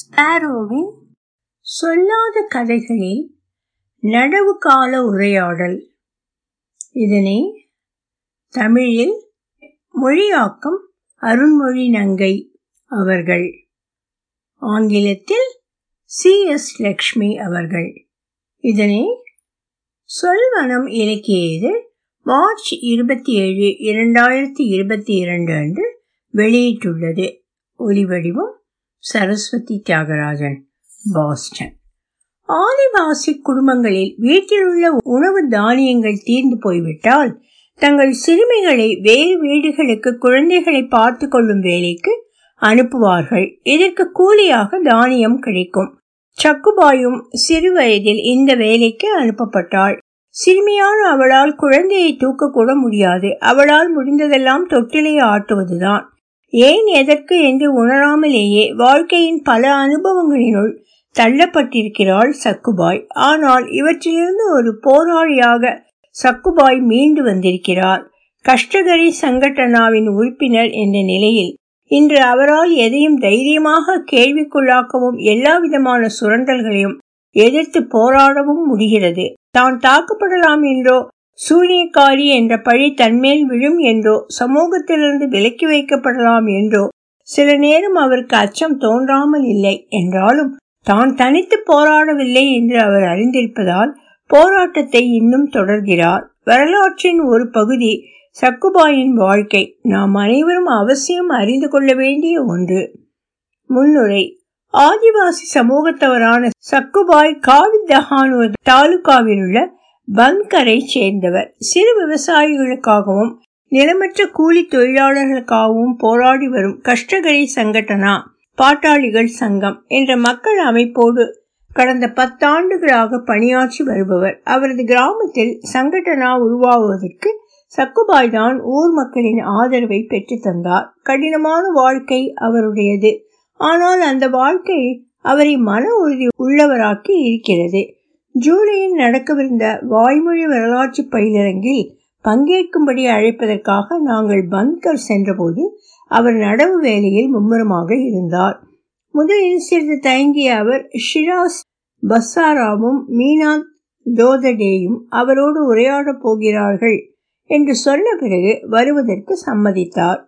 ஸ்பாரோவின் சொல்லாத கதைகளில் நடவு கால உரையாடல். இதனை தமிழில் மொழியாக்கம் அருண்மொழி நங்கை அவர்கள். ஆங்கிலத்தில் சி. எஸ். லக்ஷ்மி அவர்கள். இதனை சொல்வனம் இலக்கிய இதழ் மார்ச் இருபத்தி ஏழு இரண்டாயிரத்தி இருபத்தி இரண்டு அன்று வெளியிட்டுள்ளது. ஒலிவடிவம் சரஸ்வதி தியாகராஜன் பாஸ்டன். ஆதிவாசி குடும்பங்களில் வீட்டில் உள்ள உணவு தானியங்கள் தீர்ந்து போய்விட்டால் தங்கள் சிறுமிகளை வேறு வீடுகளுக்கு குழந்தைகளை பார்த்து கொள்ளும் வேலைக்கு அனுப்புவார்கள். இதற்கு கூலியாக தானியம் கிடைக்கும். சக்குபாயும் சிறு வயதில் இந்த வேலைக்கு அனுப்பப்பட்டாள். சிறுமியான அவளால் குழந்தையை தூக்கக்கூட முடியாது. அவளால் முடிந்ததெல்லாம் தொட்டிலை ஆட்டுவதுதான். ஏன் எதற்கு என்று உணராமலேயே வாழ்க்கையின் பல அனுபவங்களினுள் தள்ளப்பட்டிருக்கிறாள் சக்குபாய். ஆனால் இவற்றிலிருந்து ஒரு போராளியாக சக்குபாய் மீண்டு வந்திருக்கிறார். கஷ்டகரி சங்கட்டனாவின் உறுப்பினர் என்ற நிலையில் இன்று அவரால் எதையும் தைரியமாக கேள்விக்குள்ளாக்கவும் எல்லா விதமான சுரண்டல்களையும் எதிர்த்து போராடவும் முடிகிறது. தான் தாக்கப்படலாம் என்றோ சூனியக்காரி என்ற பழி தன்மேல் விழும் என்றோ சமூகத்திலிருந்து விலக்கி வைக்கப்படலாம் என்றோ சில நேரம் அவருக்கு அச்சம் தோன்றாமல் இல்லை என்றாலும் தான் தனித்து போராடவில்லை என்று அவர் அறிந்திருப்பதால் போராட்டத்தை இன்னும் தொடர்கிறார். வரலாற்றின் ஒரு பகுதி சக்குபாயின் வாழ்க்கை. நாம் அனைவரும் அவசியம் அறிந்து கொள்ள வேண்டிய ஒன்று. முன்னுரை ஆதிவாசி சமூகத்தவரான சக்குபாய் காவித்தஹானூர் தாலுகாவில் உள்ள பங்கரை சேர்ந்தவர். சிறு விவசாயிகளுக்காகவும் நிலமற்ற கூலி தொழிலாளர்களுக்காகவும் போராடி வரும் கஷ்டகரி சங்கட்டனா பாட்டாளிகள் சங்கம் என்ற மக்கள் அமைப்போடு கடந்த பத்தாண்டுகளாக பணியாற்றி வருபவர். அவரது கிராமத்தில் சங்கட்டனா உருவாவதற்கு சக்குபாய் தான் ஊர் மக்களின் ஆதரவை பெற்று தந்தார். கடினமான வாழ்க்கை அவருடையது. ஆனால் அந்த வாழ்க்கை அவரை மன உறுதி உள்ளவராக்கி இருக்கிறது. ஜூலையில் நடக்கவிருந்த வாய்மொழி வரலாற்று பயிலரங்கில் பங்கேற்கும்படி அழைப்பதற்காக நாங்கள் பன்கர் சென்றபோது அவர் நடவு வேலையில் மும்முரமாக இருந்தார். முதலில் சிறிது தயங்கிய அவர் ஷிராஸ் பஸ்ஸாராவும் மீனா தோதடேயும் அவரோடு உரையாடப் போகிறார்கள் என்று சொன்ன பிறகு வருவதற்கு சம்மதித்தார்.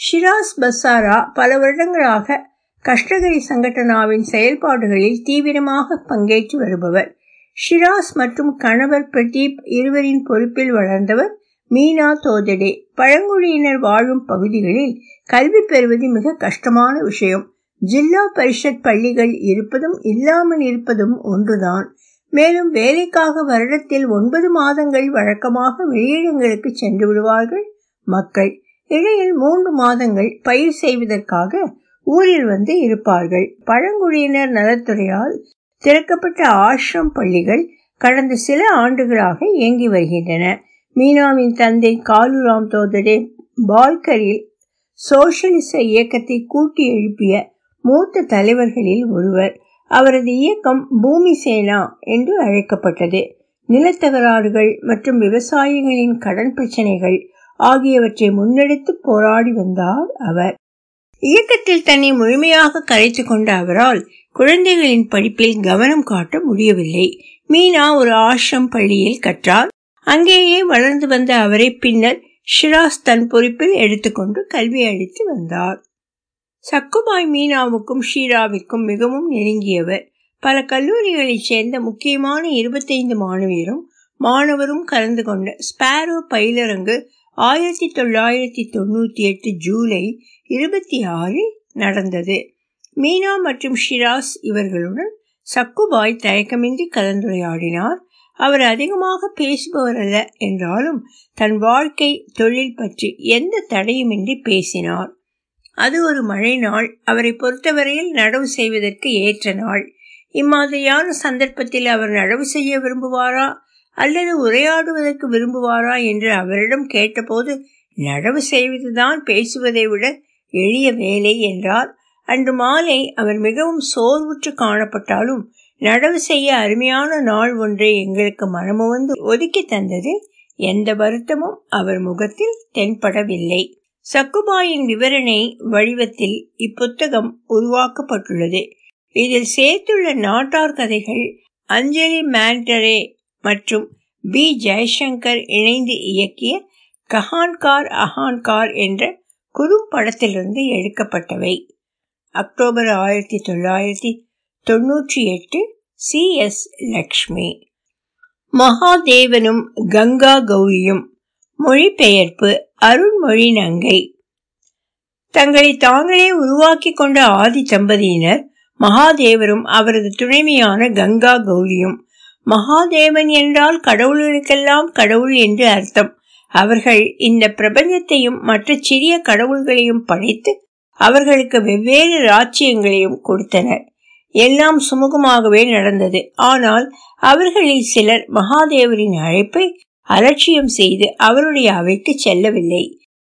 ஷிராஸ் பஸ்ஸாரா பல வருடங்களாக கஷ்டகரி சங்கடனாவின் செயல்பாடுகளில் தீவிரமாக பங்கேற்று வருபவர். ஷிராஸ் மற்றும் கணவர் பிரதீப் இருவரின் பொறுப்பில் வளர்ந்தவர் மீனா தோதடே. பழங்குடியினர் வாழும் பகுதிகளில் கல்வி பெறுவது மிக கஷ்டமான விஷயம். ஜில்லா பரிஷத் பள்ளிகள் இருப்பதும் இல்லாமல் இருப்பதும் ஒன்றுதான். மேலும் வேலைக்காக வருடத்தில் ஒன்பது மாதங்கள் வழக்கமாக வெளியிடங்களுக்கு சென்று விடுவார்கள் மக்கள். இடையில் மூன்று மாதங்கள் பயிர் செய்வதற்காக ஊரில் வந்து இருப்பார்கள். பழங்குடியினர் நலத்துறையால் திறக்கப்பட்ட ஆசிரம் பள்ளிகள் கடந்த சில ஆண்டுகளாக இயங்கி வருகின்றன. மீனாவின் தந்தை காலுராம் தோதரே பால்கரில் சோசியலிச இயக்கத்தை கூட்டி எழுப்பிய மூத்த தலைவர்களில் ஒருவர். அவரது இயக்கம் பூமி சேனா என்று அழைக்கப்பட்டது. நிலத்தகராறுகள் மற்றும் விவசாயிகளின் கடன் பிரச்சனைகள் ஆகியவற்றை முன்னெடுத்து போராடி வந்தார் அவர். இயக்கத்தில் தன்னை முழுமையாக கரைத்து கொண்ட அவரால் குழந்தைகளின் படிப்பில் கவனம் காட்ட முடியவில்லை. மீனா ஒரு ஆசிரம் பள்ளியில் கற்றார் அங்கேயே வளர்ந்து வந்த அவரை பின்னர் ஷிராஸ் தன் பொறுப்பில் எடுத்துக்கொண்டு கல்வி அளித்து வந்தார். சக்குபாய் மீனாவுக்கும் ஷீராவிற்கும் மிகவும் நெருங்கியவர். பல கல்லூரிகளைச் சேர்ந்த முக்கியமான இருபத்தைந்து மாணவியரும் மாணவரும் கலந்து கொண்ட ஸ்பாரோ பயிலரங்கு ஆயிரத்தி தொள்ளாயிரத்தி தொண்ணூத்தி எட்டு ஜூலை இருபத்தி ஆறில் நடந்தது. மீனா மற்றும் ஷிராஸ் இவர்களுடன் சக்குபாய் தயக்கமின்றி கலந்துரையாடினார். அவர் அதிகமாக பேசுபவர் அல்ல என்றாலும் தன் வாழ்க்கை தொழில் பற்றி எந்த தடையுமின்றி பேசினார். அது ஒரு மழை நாள். அவரை பொறுத்தவரையில் நடவு செய்வதற்கு ஏற்ற நாள். இம்மாதிரியான சந்தர்ப்பத்தில் அவர் நடவு செய்ய விரும்புவாரா? அல்லது உரையாடுவதற்கு விரும்புவாரா? என்று அவரிடம் கேட்டபோது நடவு செய்வதுதான் பேசுவதை விட எளிய வேலை என்றார் அன்று மாலை அவர் மிகவும் சோர்வுற்று காணப்பட்டாலும் நடவு செய்ய அருமையான நாள் ஒன்றை எங்களுக்கு மனமுவந்து ஒதுக்கி தந்தது எந்த வருத்தமும் அவர் முகத்தில் தென்படவில்லை. சக்குபாயின் விவரணை வடிவத்தில் இப்புத்தகம் உருவாக்கப்பட்டுள்ளது. இதில் சேர்த்துள்ள நாட்டார் கதைகள் அஞ்சலி மேண்டரே மற்றும் பி. ஜெயசங்கர் இணைந்து இயக்கிய கஹான்கார் அஹான்கார் என்ற குறும்படத்திலிருந்து எடுக்கப்பட்டவை. அக்டோபர் ஆயிரத்தி தொள்ளாயிரத்தி தொன்னூற்றி எட்டு சி. எஸ். லக்ஷ்மி. மகாதேவனும் கங்கா கௌரியும் மொழிபெயர்ப்பு அருண்மொழி நங்கை தங்களை தாங்களே உருவாக்கி கொண்ட ஆதி தம்பதியினர் மகாதேவரும் அவரது துணைவியான கங்கா கௌரியும். மகாதேவன் என்றால் கடவுள்களுக்கெல்லாம் கடவுள் என்று அர்த்தம். அவர்கள் இந்த பிரபஞ்சத்தையும் மற்ற சிறிய கடவுள்களையும் படைத்து அவர்களுக்கு வெவ்வேறு ராச்சியங்களையும் கொடுத்தனர். எல்லாம் சுமூகமாகவே நடந்தது. ஆனால் அவர்களில் சிலர் மகாதேவரின் அழைப்பை அலட்சியம் செய்து அவருடைய அவைக்கு செல்லவில்லை.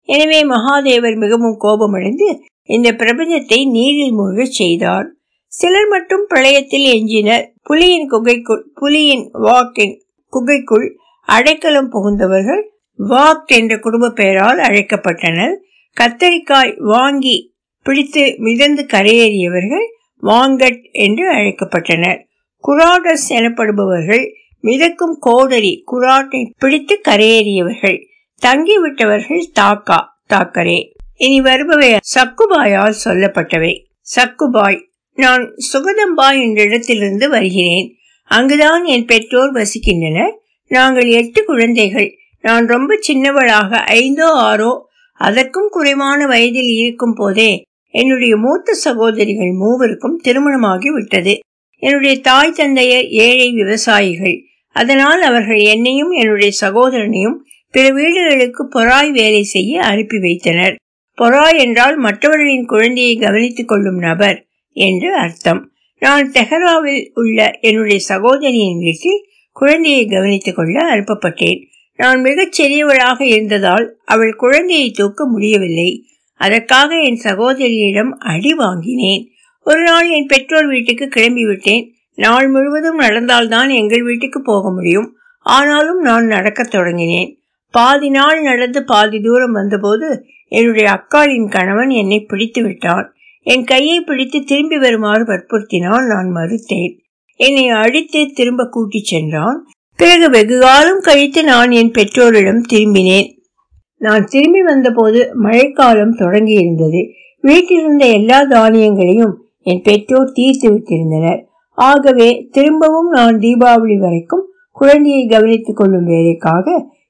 எனவே மகாதேவர் மிகவும் கோபமடைந்து இந்த பிரபஞ்சத்தை நீரில் மூழ்கச் செய்தார். சிலர் மட்டும் பிரளயத்தில் எஞ்சினர். புலியின் குகைக்குள் புலியின் வாக்கின் குகைக்குள் அடைக்கலம் புகுந்தவர்கள் வாக்ட் என்ற குடும்ப பெயரால் அழைக்கப்பட்டனர். கத்தரிக்காய் வாங்கி பிடித்து மிதந்து கரையேறியவர்கள் வாங்கட் என்று அழைக்கப்பட்டனர். குராடஸ் எனப்படுபவர்கள் மிதக்கும் கோடரி குராட்டை பிடித்து கரையேறியவர்கள். தங்கிவிட்டவர்கள் தாக்கா தாக்கரே. இனி வருபவை சக்குபாயால் சொல்லப்பட்டவை. சக்குபாய் நான் சுகதம்பாய் என்ற இடத்திலிருந்து வருகிறேன். அங்குதான் என் பெற்றோர் வசிக்கின்றனர். நாங்கள் எட்டு குழந்தைகள். நான் ரொம்ப சின்னவளாக ஐந்தோ ஆறோ அதற்கும் குறைவான வயதில் இருக்கும் போதே என்னுடைய மூத்த சகோதரிகள் மூவருக்கும் திருமணமாகி விட்டது. என்னுடைய தாய் தந்தையர் ஏழை விவசாயிகள். அதனால் அவர்கள் என்னையும் என்னுடைய சகோதரனையும் பிற வீடுகளுக்கு பொறாய் வேலை செய்ய அனுப்பி வைத்தனர். பொறாய் என்றால் மற்றவர்களின் குழந்தையை கவனித்துக் கொள்ளும் நபர் என்று அர்த்தம். நான் தெஹராவில் உள்ள என்னுடைய சகோதரியின் வீட்டில் குழந்தையை கவனித்துக் கொள்ள அனுப்பப்பட்டேன். நான் மிகச் சிறியவளாக இருந்ததால் அவள் குழந்தையை தூக்க முடியவில்லை. அதற்காக என் சகோதரியிடம் அடி வாங்கினேன். ஒரு நாள் என் பெற்றோர் வீட்டுக்கு கிளம்பிவிட்டேன். நாள் முழுவதும் நடந்தால்தான் எங்கள் வீட்டுக்கு போக முடியும். ஆனாலும் நான் நடக்கத் தொடங்கினேன். பாதி நாள் நடந்து பாதி தூரம் வந்தபோது என்னுடைய அக்காளின் கணவன் என்னை பிடித்து விட்டான் என் கையை பிடித்து திரும்பி வருமாறு வற்புறுத்தினால் நான் மறுத்தேன். என்னை அடித்து திரும்ப கூட்டிச் சென்றான். பிறகு வெகு காலம் கழித்து நான் என் பெற்றோரிடம் திரும்பினேன். நான் திரும்பி வந்தபோது மழைக்காலம் தொடங்கி இருந்தது வீட்டிலிருந்த எல்லா தானியங்களையும் என் பெற்றோர் தீர்த்து விட்டிருந்தனர். ஆகவே திரும்பவும் நான் தீபாவளி வரைக்கும் குழந்தையை கவனித்துக் கொள்ளும் வேலைக்காக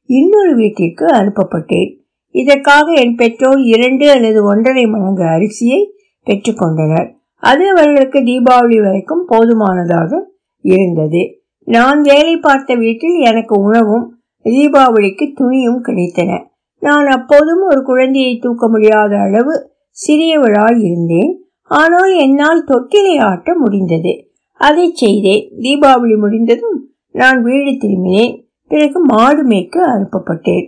இன்னொரு வீட்டிற்கு அனுப்பப்பட்டேன். இதற்காக என் பெற்றோர் இரண்டு அல்லது ஒன்றரை மடங்கு அரிசியை பெற்றுக்கொண்டனர் அது அவர்களுக்கு தீபாவளி வரைக்கும் போதுமானதாக இருந்தது. நான் வேலை பார்த்த வீட்டில் எனக்கு உணவும் தீபாவளிக்கு துணியும் கிடைத்தன. நான் அப்போதும் ஒரு குழந்தையை தூக்க முடியாத அளவு சிறியவளாய் இருந்தேன். ஆனால் என்னால் தொட்டிலை ஆட்ட முடிந்தது. அதை செய்தேன். தீபாவளி முடிந்ததும் நான் வீடு திரும்பினேன். பிறகு மாடு மேய்க்க அனுப்பப்பட்டேன்.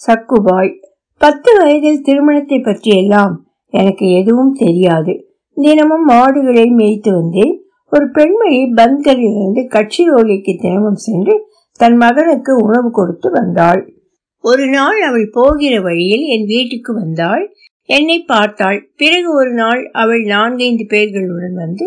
சக்குபாய் பத்து வயதில் திருமணத்தை பற்றி எல்லாம் எனக்கு எதுவும் தெரியாது. தினமும் மாடுகளை மேய்த்து வந்தேன். ஒரு பெண்மணி கட்சி கட்சிரோலிக்கு தினமும் சென்று தன் மகனுக்கு உணவு கொடுத்து வந்தாள். ஒரு நாள் அவள் போகிற வழியில் என் வீட்டுக்கு வந்தாள். என்னை பார்த்தாள். பிறகு ஒரு நாள் அவள் நான்கைந்து பேர்களுடன் வந்து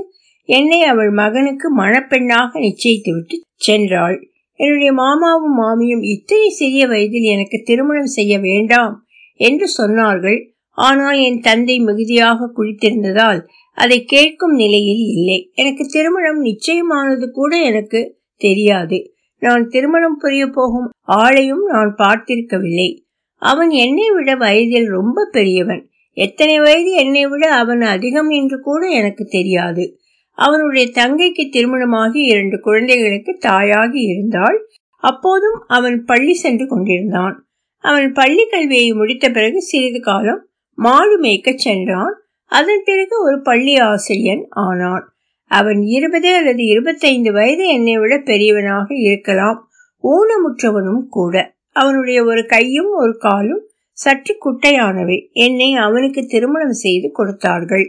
என்னை அவள் மகனுக்கு மணப்பெண்ணாக நிச்சயித்துவிட்டு சென்றாள். என்னுடைய மாமாவும் மாமியும் இத்தனை சிறிய வயதில் எனக்கு திருமணம் செய்ய வேண்டாம் என்று சொன்னார்கள். ஆனால் என் தந்தை மிகுதியாக குளித்திருந்ததால் அதை கேட்கும் நிலையில் இல்லை. எனக்கு திருமணம் நிச்சயமானது கூட எனக்கு தெரியாது. நான் திருமணம் புரிய போகும் ஆளையும் நான் பார்த்திருக்கவில்லை. அவன் என்னை விட வயதில் ரொம்ப பெரியவன். எத்தனை வயது என்னை விட அவன் அதிகம் என்று கூட எனக்கு தெரியாது. அவனுடைய தங்கைக்கு திருமணமாகி இரண்டு குழந்தைகளுக்கு தாயாகி இருந்தாள். அப்போதும் அவன் பள்ளி சென்று கொண்டிருந்தான். அவன் பள்ளி கல்வியை முடித்த பிறகு சிறிது காலம் மாடு மேய்க்க சென்றான். அதன் பிறகு ஒரு பள்ளி ஆசிரியன் ஆனான். அவன் இருபது அல்லது இருபத்தைந்து வயது என்னை விட பெரியவனாக இருக்கலாம். ஊனமுற்றவனும் கூட. அவனுடைய ஒரு கையும் ஒரு காலும் சற்று குட்டையானவை. என்னை அவனுக்கு திருமணம் செய்து கொடுத்தார்கள்.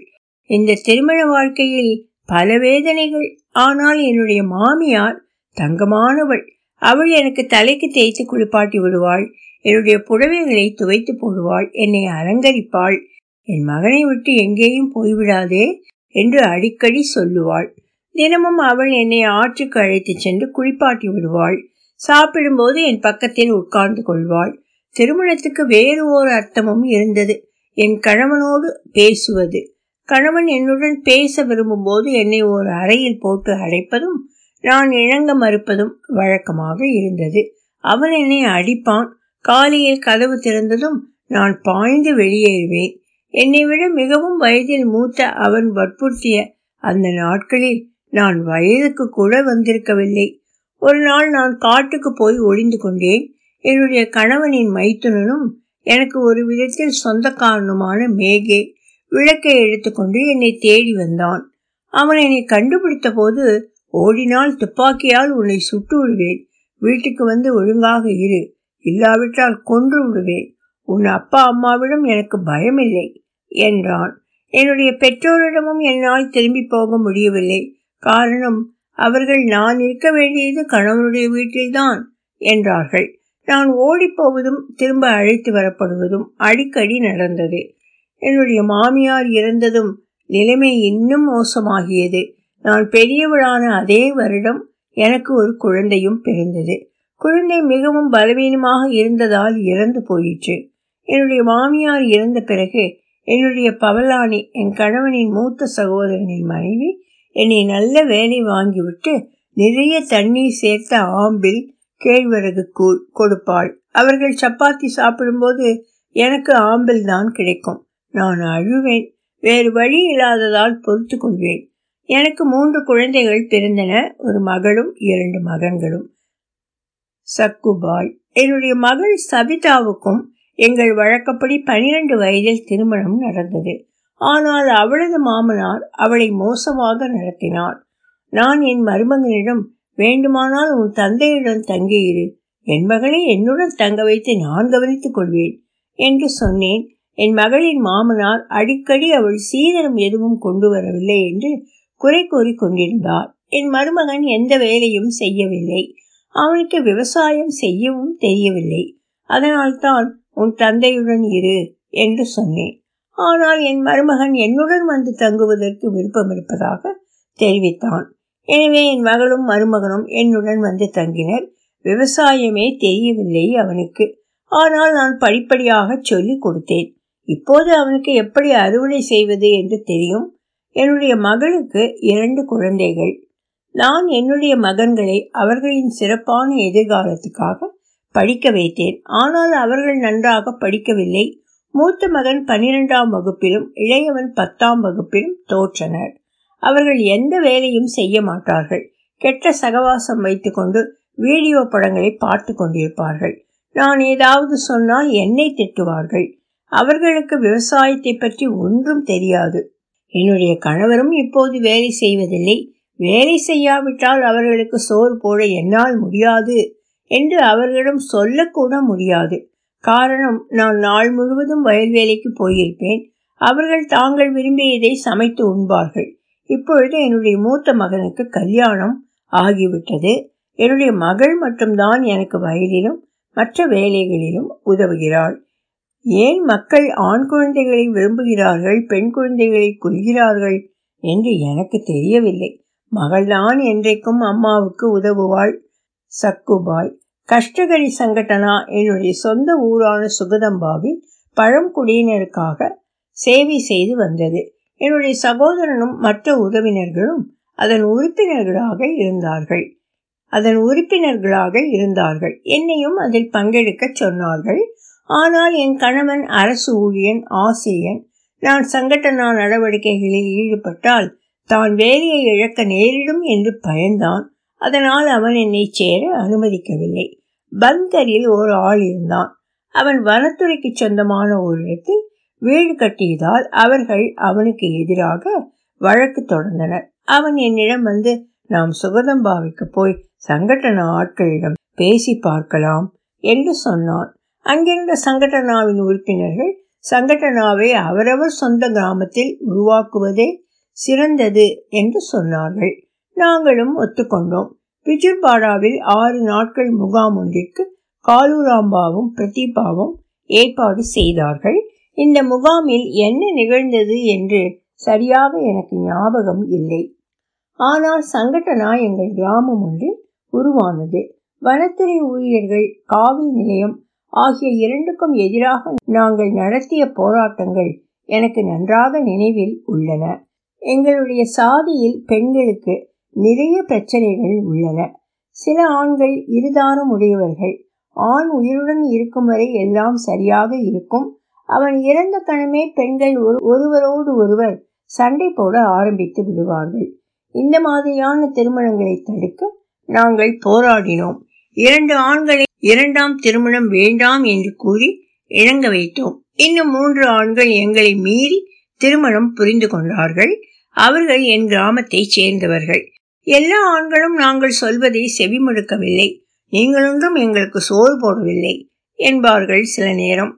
இந்த திருமண வாழ்க்கையில் பல வேதனைகள். ஆனால் என்னுடைய மாமியார் தங்கமானவள். அவள் எனக்கு தலைக்கு தேய்த்து குளிப்பாட்டி விடுவாள். என்னுடைய புடவைகளை துவைத்து போடுவாள். என்னை அலங்கரிப்பாள். என் மகனை விட்டு எங்கேயும் போய்விடாதே என்று அடிக்கடி சொல்லுவாள். தினமும் அவள் என்னை ஆற்றுக்கு அழைத்துச் சென்று குளிப்பாட்டி விடுவாள். சாப்பிடும்போது என் பக்கத்தில் உட்கார்ந்து கொள்வாள். திருமணத்துக்கு வேறு ஓர் அர்த்தமும் இருந்தது. என் கணவனோடு பேசுவது. கணவன் என்னுடன் பேச விரும்பும் போது என்னை ஒரு அறையில் போட்டு அடைப்பதும் நான் இணங்க மறுப்பதும் வழக்கமாக இருந்தது. அவன் என்னை அடிப்பான். காலையில் கதவு திறந்ததும் நான் பாய்ந்து வெளியேறுவேன். என்னை விட மிகவும் வயதில் மூத்த அவன் வற்புறுத்திய அந்த நாட்களில் நான் வயதுக்கு கூட வந்திருக்கவில்லை. ஒரு நாள் நான் காட்டுக்கு போய் ஒளிந்து கொண்டேன். என்னுடைய கணவனின் மைத்துனனும் எனக்கு ஒரு விதத்தில் சொந்தக்காரனுமான மேகே விளக்கை எடுத்துக்கொண்டு என்னை தேடி வந்தான். அவன் என்னை கண்டுபிடித்த போது ஓடினால் துப்பாக்கியால் உன்னை சுட்டு விடுவேன். வீட்டுக்கு வந்து ஒழுங்காக இரு. இல்லாவிட்டால் கொன்று விடுவேன். உன் அப்பா அம்மாவிடம் எனக்கு பயமில்லை. என்றான் என்னுடைய பெற்றோரிடமும் என்னால் திரும்பி போக முடியவில்லை. காரணம் அவர்கள் நான் இருக்க வேண்டியது கணவனுடைய வீட்டில்தான் என்றார்கள். நான் ஓடிப்போவதும் திரும்ப அழைத்து வரப்படுவதும் அடிக்கடி நடந்தது. என்னுடைய மாமியார் இறந்ததும் நிலைமை இன்னும் மோசமாகியது. நான் பெரியவளான அதே வருடம் எனக்கு ஒரு குழந்தையும் பிறந்தது. குழந்தை மிகவும் பலவீனமாக இருந்ததால் இறந்து போயிற்று. என்னுடைய மாமியார் இறந்த பிறகு என்னுடைய பவலானி என் கணவனின் மூத்த சகோதரனின் மனைவி என்னை நல்ல வேலை வாங்கிவிட்டு நிறைய தண்ணீர் சேர்த்த ஆம்பில் கேழ்வரகு கூழ் கொடுப்பாள். அவர்கள் சப்பாத்தி சாப்பிடும்போது எனக்கு ஆம்பில் தான் கிடைக்கும். நான் அழுவேன். வேறு வழி இல்லாததால் பொறுத்து கொள்வேன். எனக்கு மூன்று குழந்தைகள் பிறந்தன. ஒரு மகளும் இரண்டு மகன்களும். சக்குபாய். என்னுடைய மகள் சபிதாவுக்கும் எங்கள் வழக்கப்படி பனிரெண்டு வயதில் திருமணம் நடந்தது. ஆனால் அவளது மாமனார் அவளை மோசமாக நடத்தினார். நான் என் மருமகனிடம் வேண்டுமானால் உன் தந்தையுடன் தங்கியிரு. என் மகளை என்னுடன் தங்க வைத்து நான் கவனித்துக் கொள்வேன் என்று சொன்னேன். என் மகளின் மாமனார் அடிக்கடி அவள் சீதனம் எதுவும் கொண்டு வரவில்லை என்று குறை கூறி கொண்டிருந்தார். என் மருமகன் எந்த வேலையும் செய்யவில்லை. அவனுக்கு விவசாயம் செய்யவும் தெரியவில்லை. அதனால்தான் உன் தந்தையுடன் இரு என்று சொன்னேன். ஆனால் என் மருமகன் என்னுடன் வந்து தங்குவதற்கு விருப்பம் இருப்பதாக தெரிவித்தான். எனவே என் மகளும் மருமகனும் என்னுடன் வந்து தங்கினர். விவசாயமே தெரியவில்லை அவனுக்கு. ஆனால் நான் படிப்படியாக சொல்லிக் கொடுத்தேன். இப்போது அவனுக்கு எப்படி அறுவடை செய்வது என்று தெரியும்? என்னுடைய மகளுக்கு இரண்டு குழந்தைகள். நான் என்னுடைய மகன்களை அவர்களின் சிறப்பான எதிர்காலத்துக்காக படிக்க வைத்தேன். ஆனால் அவர்கள் நன்றாக படிக்கவில்லை. மூத்த மகன் பனிரெண்டாம் வகுப்பிலும் இளையவன் பத்தாம் வகுப்பிலும் தோற்றனர். அவர்கள் எந்த வேலையும் செய்ய மாட்டார்கள். கெட்ட சகவாசம் வைத்துக்கொண்டு வீடியோ படங்களை பார்த்து கொண்டிருப்பார்கள். நான் ஏதாவது சொன்னால் என்னை திட்டுவார்கள். அவர்களுக்கு விவசாயத்தை பற்றி ஒன்றும் தெரியாது. என்னுடைய கணவரும் இப்போது வேலை செய்வதில்லை. வேலை செய்யாவிட்டால் அவர்களுக்கு சோறு போட என்னால் முடியாது. என்று அவர்களிடம் சொல்லக்கூட முடியாது. காரணம் நான் நாள் முழுவதும் வயல் வேலைக்கு போயிருப்பேன். அவர்கள் தாங்கள் விரும்பியதை சமைத்து உண்பார்கள். இப்பொழுது என்னுடைய மூத்த மகனுக்கு கல்யாணம் ஆகிவிட்டது. என்னுடைய மகள் மட்டும்தான் எனக்கு வயலிலும் மற்ற வேலைகளிலும் உதவுகிறாள். ஏன் மக்கள் ஆண் குழந்தைகளை விரும்புகிறார்கள் பெண் குழந்தைகளை கொள்கிறார்கள் என்று எனக்கு தெரியவில்லை. மகள்தான் என்றைக்கும் அம்மாவுக்கு உதவுவாள் சக்குபாய். கஷ்டகரி சங்கடனா என்னுடைய சொந்த ஊரான சுகதம்பாவில் பழங்குடியினருக்காக சேவை செய்து வந்தது. என்னுடைய சகோதரனும் மற்ற உறவினர்களும் அதன் உறுப்பினர்களாக இருந்தார்கள். அதன் உறுப்பினர்களாக இருந்தார்கள். என்னையும் அதில் பங்கெடுக்க சொன்னார்கள். ஆனால் என் கணவன் அரசு ஊழியன் ஆசிரியன். நான் சங்கடனா நடவடிக்கைகளில் ஈடுபட்டால் தான் வேலையை இழக்க நேரிடும் என்று பயந்தான். அதனால் அவன் என்னை சேர அனுமதிக்கவில்லை. பங்கரில் ஒரு ஆள் இருந்தான். அவன் வனத்துறைக்கு சொந்தமான ஒரு இடத்தில் வீடு கட்டியதால் அவர்கள் அவனுக்கு எதிராக வழக்கு தொடர்ந்தனர். அவன் என்னிடம் வந்து நாம் சுகதம்பாவிற்கு போய் சங்கடன ஆட்களிடம் பேசி பார்க்கலாம் என்று சொன்னான். அங்கிருந்த சங்கடனாவின் உறுப்பினர்கள் சங்கடனாவை அவரவர் சொந்த கிராமத்தில் உருவாக்குவதே சிறந்தது என்று சொன்னார்கள். நாங்களும் ஒத்துக்கொண்டோம். பிஜுர்பாடாவில் ஆறு நாட்கள் முகாம் ஒன்றிற்கு காலுராம்பாவும் பிரதீபாவும் ஏற்பாடு செய்தார்கள். இந்த முகாமில் என்ன நிகழ்ந்தது என்று சரியாக எனக்கு ஞாபகம் இல்லை. ஆனால் சங்கடனா எங்கள் கிராமம் ஒன்றில் உருவானது. வனத்துறை ஊழியர்கள் காவல் நிலையம் ஆகிய இரண்டுக்கும் எதிராக நாங்கள் நடத்திய போராட்டங்கள் எனக்கு நன்றாக நினைவில் உள்ளன. எங்களுடைய சாதியில் பெண்களுக்கு நிறைய பிரச்சனைகள் உள்ளன. சில ஆண்கள் இருதாரம் உடையவர்கள். ஆண் உயிருடன் இருக்கும் வரை எல்லாம் சரியாக இருக்கும். அவன் இறந்த கணமே பெண்கள் ஒரு ஒருவரோடு ஒருவர் சண்டை போட ஆரம்பித்து விடுவார்கள். இந்த மாதிரியான திருமணங்களை தடுக்க நாங்கள் போராடினோம். இரண்டு ஆண்களை இரண்டாம் திருமணம் வேண்டாம் என்று கூறி இணங்க வைத்தோம். இன்னும் மூன்று ஆண்கள் எங்களை மீறி திருமணம் புரிந்து கொண்டார்கள். அவர்கள் என் கிராமத்தைச் சேர்ந்தவர்கள். எல்லா ஆண்களும் நாங்கள் சொல்வதை செவிமடுக்கவில்லை நீங்களொன்றும் எங்களுக்கு சோறு போடவில்லை என்பார்கள் சில நேரம்.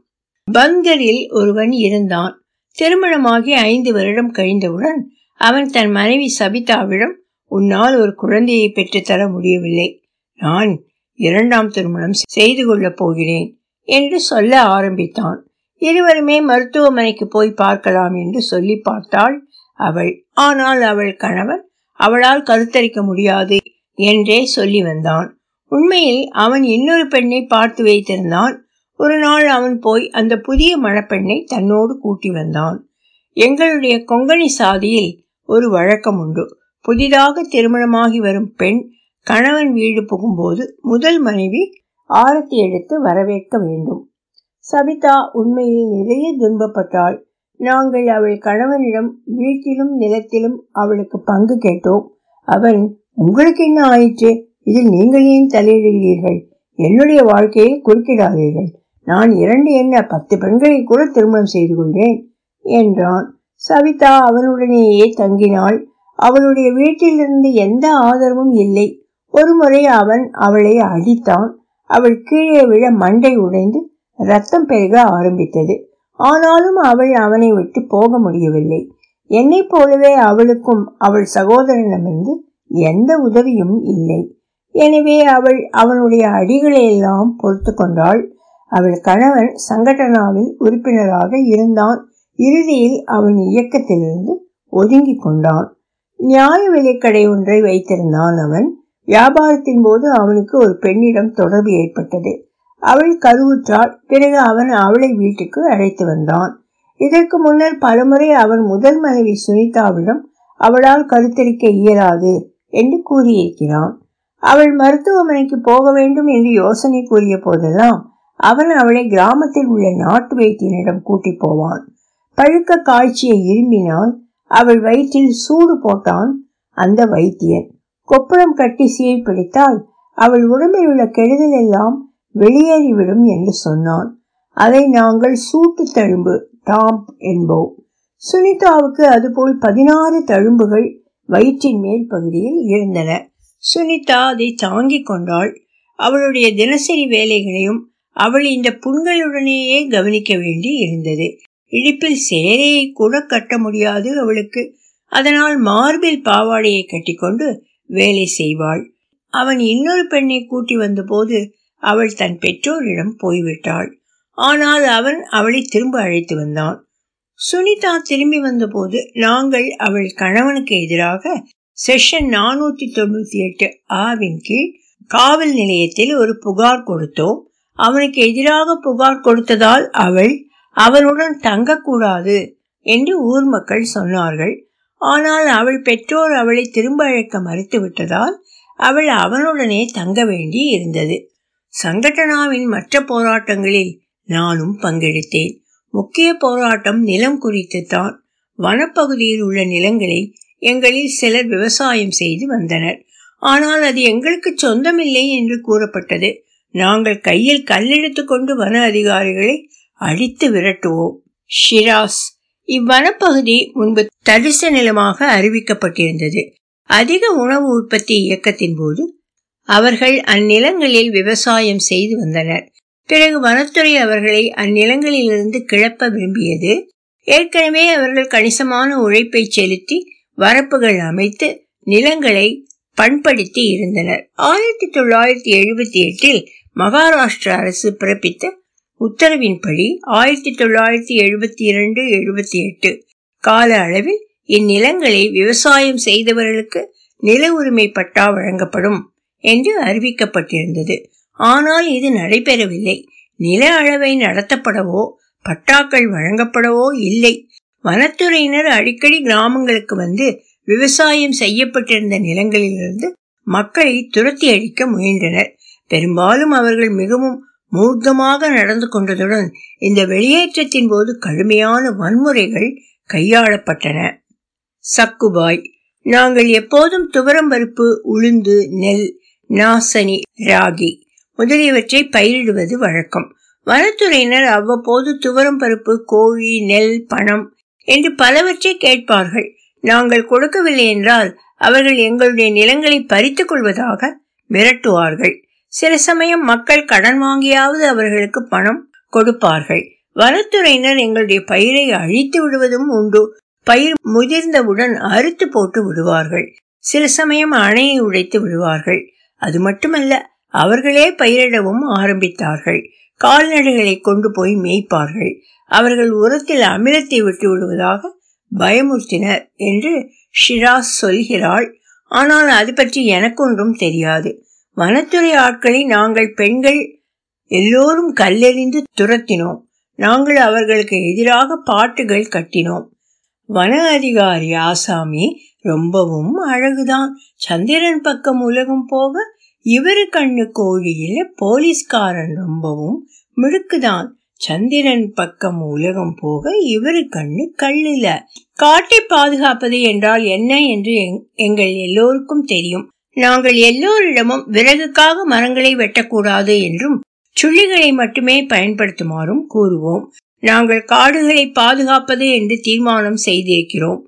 பங்கரில் ஒருவன் இருந்தான். திருமணமாகி ஐந்து வருடம் கழிந்தவுடன் அவன் தன் மனைவி சபிதாவிடம் உன்னால் ஒரு குழந்தையை பெற்றுத்தர முடியவில்லை. நான் இரண்டாம் திருமணம் செய்து கொள்ளப் போகிறேன் என்று சொல்ல ஆரம்பித்தான். இருவருமே மருத்துவமனைக்கு போய் பார்க்கலாம் என்று சொல்லி பார்த்தாள் அவள். ஆனால் அவள் கணவன் அவளால் கருத்தரிக்க முடியாது என்றே சொல்லி வந்தான். உண்மையில் அவன் இன்னொரு பெண்ணை பார்த்து வைத்திருந்தான். ஒரு நாள் அவன் போய் அந்த புதிய மணப்பெண்ணை தன்னோடு கூட்டி வந்தான். எங்களுடைய கொங்கணி சாதியில் ஒரு வழக்கம் உண்டு. புதிதாக திருமணமாகி வரும் பெண் கணவன் வீடு புகும்போது முதல் மனைவி ஆரத்தி எடுத்து வரவேற்க வேண்டும். சபிதா உண்மையில் நிறைய துன்பப்பட்டாள். நாங்கள் அவள் கணவனிடம் வீட்டிலும் நிலத்திலும் அவளுக்கு பங்கு கேட்டோம். அவன் உங்களுக்கு என்ன ஆயிற்று? இதில் நீங்கள் ஏன் தலையிடுகிறீர்கள்? என்னுடைய வாழ்க்கையில் குறுக்கிடாதீர்கள். நான் இரண்டு என்ன பத்து பெண்களை கூட திருமணம் செய்து கொள்வேன்? என்றான். சவிதா அவனுடனேயே தங்கினாள். அவளுடைய வீட்டிலிருந்து எந்த ஆதரவும் இல்லை. ஒருமுறை அவன் அவளை அடித்தான். அவள் கீழே விழ மண்டை உடைந்து ரத்தம் பெருக ஆரம்பித்தது. ஆனாலும் அவள் அவனை விட்டு போக முடியவில்லை. என்னை போலவே அவளுக்கும் அவள் சகோதரனிடமிருந்து எந்த உதவியும் இல்லை. எனவே அவள் அவனுடைய அடிகளை எல்லாம் பொறுத்து கொண்டாள். அவள் கணவன் சங்கடனாவில் உறுப்பினராக இருந்தான். இறுதியில் அவன் இயக்கத்திலிருந்து ஒதுங்கி கொண்டான். நியாய விலைக்கடை ஒன்றை வைத்திருந்தான் அவன். வியாபாரத்தின் போது அவனுக்கு ஒரு பெண்ணிடம் தொடர்பு ஏற்பட்டது. அவள் கருவுற்றாள். பிறகு அவன் அவளை வீட்டுக்கு அழைத்து வந்தான். இதற்கு முன்னர் பலமுறை அவன் முதல் மனைவி சுனிதாவிடம் அவளால் கருத்தரிக்க இயலாது என்று கூறியிருக்கிறான். அவள் மருத்துவமனைக்கு போக வேண்டும் என்று யோசனை கூறிய போதெல்லாம் அவன் அவளை கிராமத்தில் உள்ள நாட்டு வைத்தியனிடம் கூட்டி போவான். பழுக்க காய்ச்சியை இரும்பினால் அவள் வயிற்றில் சூடு போட்டான் அந்த வைத்தியன் கொப்புளம் கட்டி சீர் பிடித்தால் அவள் உடம்பில் உள்ள கெடுதல் எல்லாம் வெளியேறிவிடும் என்று சொன்னான். அதை நாங்கள் சூட்டு தழும்பு டாம்ப் என்போம். சுனிதாவுக்கு அதுபோல் பதினாறு தழும்புகள் வயிற்றின் மேல் பகுதியில் இருந்தன. சுனிதா அதை தாங்கிக் கொண்டாள். அவளுடைய தினசரி வேலைகளையும் அவள் இந்த புண்களுடனேயே கவனிக்க வேண்டி இருந்தது. இடுப்பில் சேரையை கூட கட்ட முடியாது அவளுக்கு. அதனால் மார்பில் பாவாடையை கட்டிக்கொண்டு வேலை செய்வாள். அவன் இன்னொரு பெண்ணை கூட்டி வந்தபோது அவள் தன் பெற்றோரிடம் போய்விட்டாள். ஆனால் அவன் அவளை திரும்ப அழைத்து வந்தான். சுனிதா திரும்பி வந்தபோது நாங்கள் அவள் கணவனுக்கு எதிராக செஷன் நானூத்தி தொண்ணூத்தி எட்டு ஆவின் கீழ் காவல் நிலையத்தில் ஒரு புகார் கொடுத்தோம். அவனுக்கு எதிராக புகார் கொடுத்ததால் அவள் அவனுடன் தங்கக்கூடாது என்று ஊர் மக்கள் சொன்னார்கள். ஆனால் அவள் பெற்றோர் அவளை திரும்ப அழைக்க மறுத்து விட்டதால் அவள் அவனுடனே தங்க வேண்டி இருந்தது சங்கடனாவின் மற்ற போராட்டங்களில் நானும் பங்கெடுத்தேன். முக்கிய போராட்டம் நிலம் குறித்து தான் வனப்பகுதியில் உள்ள நிலங்களை எங்களில் சிலர் விவசாயம் செய்து வந்தனர். ஆனால் அது எங்களுக்கு சொந்தமில்லை என்று கூறப்பட்டது. நாங்கள் கையில் கல்லெடுத்து கொண்டு வன அதிகாரிகளை அடித்து விரட்டுவோம். ஷிராஸ் இவ்வனப்பகுதி முன்பு தரிச நிலமாக அறிவிக்கப்பட்டிருந்தது. அதிக உணவு உற்பத்தி இயக்கத்தின் போது அவர்கள் அந்நிலங்களில் விவசாயம் செய்து வந்தனர். பிறகு வனத்துறை அவர்களை அந்நிலங்களிலிருந்து கிளப்ப விரும்பியது. ஏற்கனவே அவர்கள் கணிசமான உழைப்பை செலுத்தி வரப்புகள் அமைத்து நிலங்களை பண்படுத்தி இருந்தனர். ஆயிரத்தி தொள்ளாயிரத்தி எழுபத்தி எட்டில் மகாராஷ்டிர அரசு பிறப்பித்த உத்தரவின்படி ஆயிரத்தி தொள்ளாயிரத்தி எழுபத்தி இரண்டு எழுபத்தி எட்டு கால அளவில் இந்நிலங்களை விவசாயம் செய்தவர்களுக்கு நில உரிமை பட்டா வழங்கப்படும். என்று அறிவிக்கப்பட்டிருந்தது. ஆனால் இது நடைபெறவில்லை. நில அளவை நடத்தப்படவோ பட்டாக்கள் வழங்கப்படவோ இல்லை. வனத்துறையினர் அடிக்கடி கிராமங்களுக்கு வந்து விவசாயம் செய்யப்பட்டிருந்த நிலங்களிலிருந்து மக்களை துரத்தி அடிக்க முயன்றனர். பெரும்பாலும் அவர்கள் மிகவும் மூர்க்கமாக நடந்து கொண்டதுடன் இந்த வெளியேற்றத்தின் போது கடுமையான வன்முறைகள் கையாளப்பட்டன. சக்குபாய் நாங்கள் எப்போதும் துவரம் பருப்பு உளுந்து நெல் நாசனி ராகி முதலியவற்றை பயிரிடுவது வழக்கம். வனத்துறையினர் அவ்வப்போது துவரம் பருப்பு கோழி நெல் பணம் என்று பலவற்றை கேட்பார்கள். நாங்கள் கொடுக்கவில்லை என்றால் அவர்கள் எங்களுடைய நிலங்களை பறித்துக் கொள்வதாக மிரட்டுவார்கள். சில சமயம் மக்கள் கடன் வாங்கியாவது அவர்களுக்கு பணம் கொடுப்பார்கள். வனத்துறையினர் எங்களுடைய பயிரை அழித்து விடுவதும் உண்டு. பயிர் முதிர்ந்தவுடன் அறுத்து போட்டு விடுவார்கள். சில சமயம் அணையை உடைத்து விடுவார்கள். அது மட்டுமல்ல அவர்களே பயிரிடவும் ஆரம்பித்தார்கள். கால்நடைகளை கொண்டு போய் மேய்ப்பார்கள். அவர்கள் உரத்தில் அமிலத்தை விட்டு விடுவதாக பயமுறுத்தினர் என்று ஷிராஸ் சொல்கிறாள். ஆனால் அது பற்றி எனக்கொன்றும் தெரியாது. வனத்துறை ஆட்களை நாங்கள் பெண்கள் எல்லோரும் கல்லெறிந்து துரத்தினோம். நாங்கள் அவர்களுக்கு எதிராக பாட்டுகள் கட்டினோம். வன அதிகாரி ஆசாமி ரொம்பவும் அழகுதான். சந்திரன் பக்கம் உலகம் போக இவரு கண்ணு கோழியில போலீஸ்காரன் ரொம்பவும் மிடுக்குதான். சந்திரன் பக்கம் உலகம் போக இவரு கண்ணு கல்லில. காட்டை பாதுகாப்பது என்றால் என்ன என்று எங்கள் எல்லோருக்கும் தெரியும். நாங்கள் எல்லோரிடமும் விறகுக்காக மரங்களை வெட்டக்கூடாது என்றும் சுள்ளிகளை மட்டுமே பயன்படுத்துமாறும் கூறுவோம். நாங்கள் காடுகளை பாதுகாப்பது என்று தீர்மானம் செய்திருக்கிறோம்.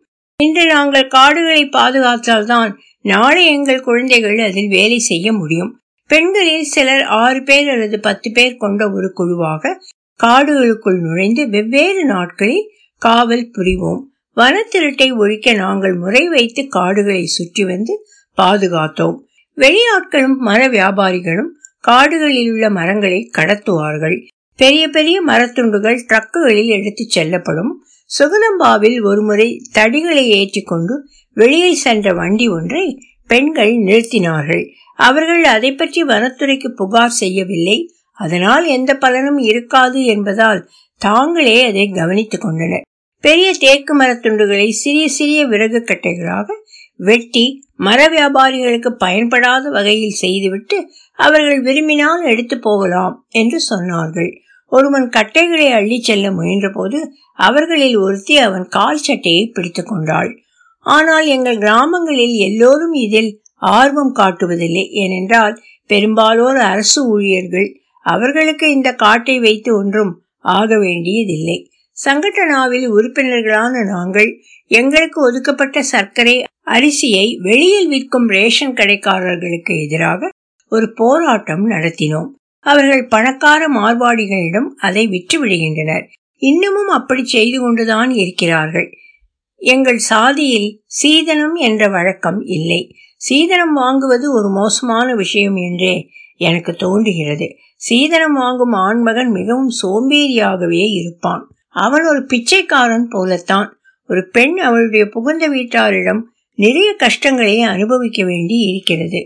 இன்று நாங்கள் காடுகளை பாதுகாத்தால்தான் நாளை எங்கள் குழந்தைகள் அதில் வேலை செய்ய முடியும். பெண்களில் சிலர் ஆறு பேர் அல்லது பத்து பேர் கொண்ட ஒரு குழுவாக காடுகளுக்குள் நுழைந்து வெவ்வேறு நாட்களில் காவல் புரிவோம். வனத்திருட்டை ஒழிக்க நாங்கள் முறை வைத்து காடுகளை சுற்றி வந்து பாதுகாத்தோம். வெளியாட்களும் மர வியாபாரிகளும் காடுகளில் உள்ள மரங்களை கடத்துவார்கள். பெரிய பெரிய மரத்துண்டுகள் ட்ரக்குகளில் எடுத்துச் செல்லப்படும். சுகதம்பாவில் ஒருமுறை தடிகளை ஏற்றிக்கொண்டு வெளியே சென்ற வண்டி ஒன்றை பெண்கள் நிறுத்தினார்கள். அவர்கள் அதை பற்றி வனத்துறைக்கு புகார் செய்யவில்லை. அதனால் எந்த பலனும் இருக்காது என்பதால் தாங்களே அதை கவனித்துக் கொண்டனர். பெரிய தேக்கு மரத்துண்டுகளை சிறிய சிறிய விறகு கட்டைகளாக வெட்டி மர வியாபாரிகளுக்கு பயன்படாத வகையில் செய்துவிட்டு அவர்கள் விரும்பினால் எடுத்து போகலாம் என்று சொன்னார்கள். ஒருவன் கட்டைகளை அள்ளிச் செல்ல முயன்றபோது அவர்களில் ஒருத்தி அவன் கால் சட்டையை பிடித்துக் கொண்டாள். ஆனால் எங்கள் கிராமங்களில் எல்லோரும் இதில் ஆர்வம் காட்டுவதில்லை. ஏனென்றால் பெரும்பாலோர் அரசு ஊழியர்கள். அவர்களுக்கு இந்த காட்டை வைத்து ஒன்றும் ஆக வேண்டியதில்லை. சங்கட்டனாவில் உறுப்பினர்களான நாங்கள் எங்களுக்கு ஒதுக்கப்பட்ட சர்க்கரை அரிசியை வெளியில் விற்கும் ரேஷன் கடைக்காரர்களுக்கு எதிராக ஒரு போராட்டம் நடத்தினோம். அவர்கள் பணக்கார மார்வாடிகளிடம் அதை விற்று விடுகின்றனர் இன்னமும் அப்படி செய்து கொண்டுதான் இருக்கிறார்கள். எங்கள் சாதியில் சீதனம் என்ற வழக்கம் இல்லை. சீதனம் வாங்குவது ஒரு மோசமான விஷயம் என்றே எனக்கு தோன்றுகிறது. சீதனம் வாங்கும் ஆண்மகன் மிகவும் சோம்பேறியாகவே இருப்பான். அவன் ஒரு பிச்சைக்காரன் போலத்தான். ஒரு பெண் அவளுடைய புகுந்த வீட்டாரிடம் நிறைய கஷ்டங்களை அனுபவிக்க வேண்டி இருக்கிறது.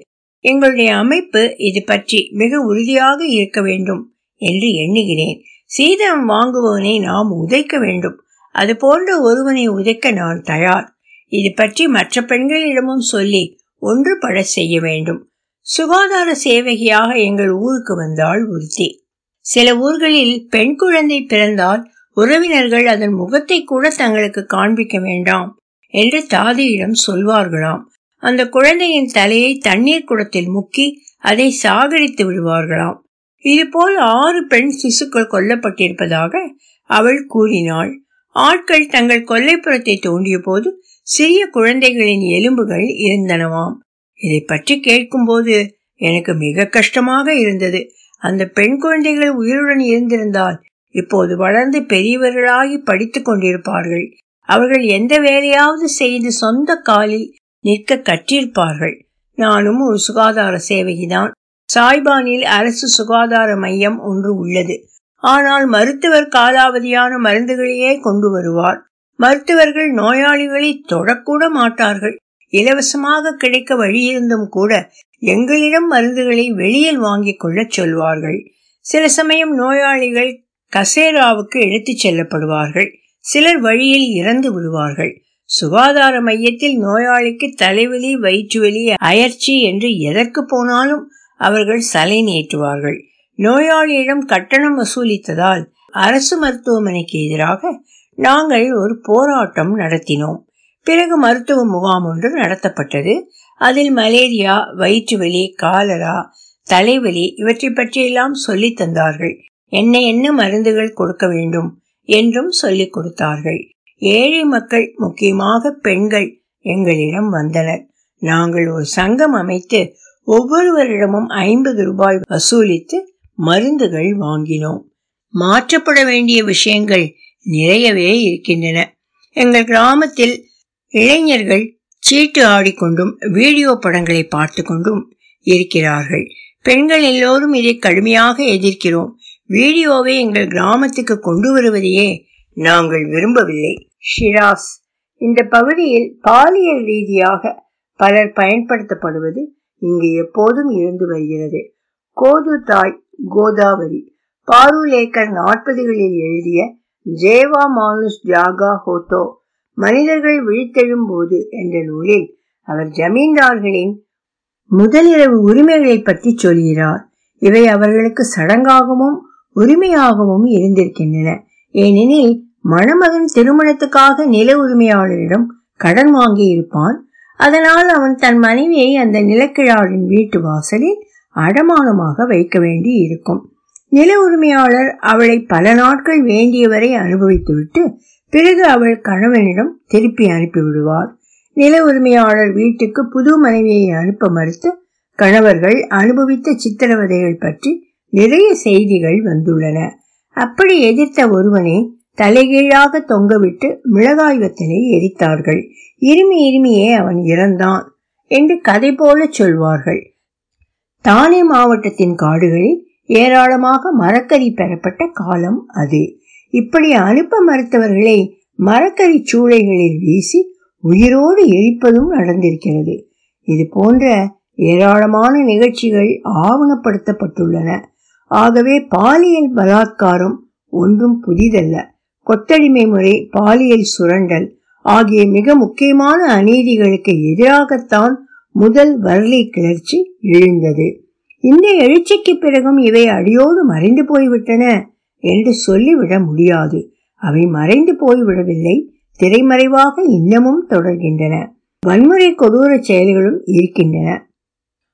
எங்களுடைய அமைப்பு இது பற்றி மிக உறுதியாக இருக்க வேண்டும் என்று எண்ணுகிறேன். சீதம் வாங்குபவனை நாம் உதைக்க வேண்டும். அது போன்ற ஒருவனை உதைக்க நான் தயார். இது பற்றி மற்ற பெண்களிடமும் சொல்லி ஒன்றுபட செய்ய வேண்டும். சுகாதார சேவகியாக எங்கள் ஊருக்கு வந்தாள் ஒருத்தி சில ஊர்களில் பெண் குழந்தை பிறந்தால் உறவினர்கள் அதன் முகத்தை கூட தங்களுக்கு காண்பிக்க வேண்டாம் என்று தாதியிடம் சொல்வார்களாம். அந்த குழந்தையின் தலையை தண்ணீர் குடத்தில் முக்கி அதை சாகடித்து விடுவார்களாம். இதுபோல் ஆறு பெண் சிசுக்கள் கொல்லப்பட்டிருப்பதாக அவள் கூறினாள். ஆட்கள் தங்கள் கொல்லைப்புறத்தை தோண்டிய போது சிறிய குழந்தைகளின் எலும்புகள் இருந்தனவாம். இதை பற்றி கேட்கும்போது எனக்கு மிக கஷ்டமாக இருந்தது. அந்த பெண் குழந்தைகள் உயிருடன் இருந்திருந்தால் இப்போது வளர்ந்து பெரியவர்களாகி படித்துக் கொண்டிருப்பார்கள். அவர்கள் எந்த வேலையாவது செய்து சொந்த காலில் நிற்க கற்றிருப்பார்கள். நானும் ஒரு சுகாதார சேவகிதான் சாய்பானில் அரசு சுகாதார மையம் ஒன்று உள்ளது. ஆனால் மருத்துவர் காலாவதியான மருந்துகளையே கொண்டு வருவார். மருத்துவர்கள் நோயாளிகளை தொடக்கூட மாட்டார்கள். இலவசமாக கிடைக்க வழியிருந்தும் கூட எங்களிடம் மருந்துகளை வெளியில் வாங்கிக் கொள்ளச் சொல்வார்கள். சில சமயம் நோயாளிகள் கசேராவுக்கு எடுத்துச் செல்லப்படுவார்கள். சிலர் வழியில் இறந்து விடுவார்கள். சுகாதார மையத்தில் நோயாளிக்கு தலைவலி வயிற்றுவலி அயற்சி என்று எதற்கு போனாலும் அவர்கள் சலை நீட்டுவார்கள். நோயாளியிடம் கட்டணம் வசூலித்ததால் அரசு மருத்துவமனைக்கு எதிராக நாங்கள் ஒரு போராட்டம் நடத்தினோம். பிறகு மருத்துவ முகாம் ஒன்று நடத்தப்பட்டது. அதில் மலேரியா வயிற்றுவலி காலரா தலைவலி இவற்றை பற்றியெல்லாம் சொல்லி தந்தார்கள். என்ன என்ன மருந்துகள் கொடுக்க வேண்டும்? என்றும் சொல்லிக் கொடுத்தார்கள். ஏழை மக்கள் முக்கியமாக பெண்கள் எங்களிடம் வந்தனர். நாங்கள் ஒரு சங்கம் அமைத்து ஒவ்வொருவரிடமும் ஐம்பது ரூபாய் வசூலித்து மருந்துகள் வாங்கினோம். மாற்றப்பட வேண்டிய விஷயங்கள் நிறையவே இருக்கின்றன. எங்கள் கிராமத்தில் இளைஞர்கள் சீட்டு ஆடிக்கொண்டும் வீடியோ படங்களை பார்த்து கொண்டும் இருக்கிறார்கள். பெண்கள் எல்லோரும் இதை கடுமையாக எதிர்க்கிறோம். வீடியோவை எங்கள் கிராமத்துக்கு கொண்டு வருவதையே நாங்கள் விரும்பவில்லை. ஷிராஸ். இந்த பகுதியில் பாலியல் ரீதியாக பலர் பயன்படுத்தப்படுவது இங்கு எப்போதும் இருந்து வருகிறது. கோது தாய் கோதாவரி. பாருலேக்கர் நாற்பதுகளில் எழுதிய ஜேவா மானுஸ் ஜாகா ஹோத்தோ மனிதர்கள் விழித்தெழும் போது என்ற நூலில் அவர் ஜமீன்தார்களின் முதலிரவு உரிமைகளை பற்றி சொல்கிறார். இவை அவர்களுக்கு சடங்காகவும் உரிமையாகவும் இருந்திருக்கின்றன. ஏனெனில் மணமகன் திருமணத்துக்காக நில உரிமையாளரிடம் கடன் வாங்கி இருப்பான் அதனால் அவன் தன் மனைவியை அந்த நிலக்கிழாரின் வீட்டு வாசலில் அடமானமாக வைக்க வேண்டி இருக்கும் நில உரிமையாளர் அவளை பல நாட்கள் வேண்டியவரை அனுபவித்துவிட்டு பிறகு அவள் கணவனிடம் திருப்பி அனுப்பிவிடுவார். நில உரிமையாளர் வீட்டுக்கு புது மனைவியை அனுப்ப மறுத்து கணவர்கள் அனுபவித்த சித்திரவதைகள் பற்றி நிறைய செய்திகள் வந்துள்ளன. அப்படி எதிர்த்த ஒருவனை தலைகீழாக தொங்கவிட்டு மிளகாய் வத்தலை எரித்தார்கள். இருமி இருமியே அவன் இறந்தான் என்று கதை போல சொல்வார்கள். தானே மாவட்டத்தின் காடுகளில் ஏராளமாக மரக்கறி பெறப்பட்ட காலம் அது. இப்படி அனுப்ப மறுத்தவர்களை மரக்கறி சூளைகளில் வீசி உயிரோடு எரிப்பதும் நடந்திருக்கிறது. இது போன்ற ஏராளமான நிகழ்ச்சிகள் ஆவணப்படுத்தப்பட்டுள்ளன. ஆகவே பாலியல் பலாத்காரம் ஒன்றும் புதிதல்ல. கொத்தடிமை முறை பாலியல் சுரண்டல் ஆகிய மிக முக்கியமான அநீதிகளுக்கு எதிராகத்தான் முதல் வரலி கிளர்ச்சி எழுந்தது. இந்த எழுச்சிக்கு பிறகும் இவை அடியோடு மறைந்து போய்விட்டன என்று சொல்லிவிட முடியாது. அவை மறைந்து போய்விடவில்லை. திரைமறைவாக இன்னமும் தொடர்கின்றன. வன்முறை கொடூர செயல்களும் இருக்கின்றன.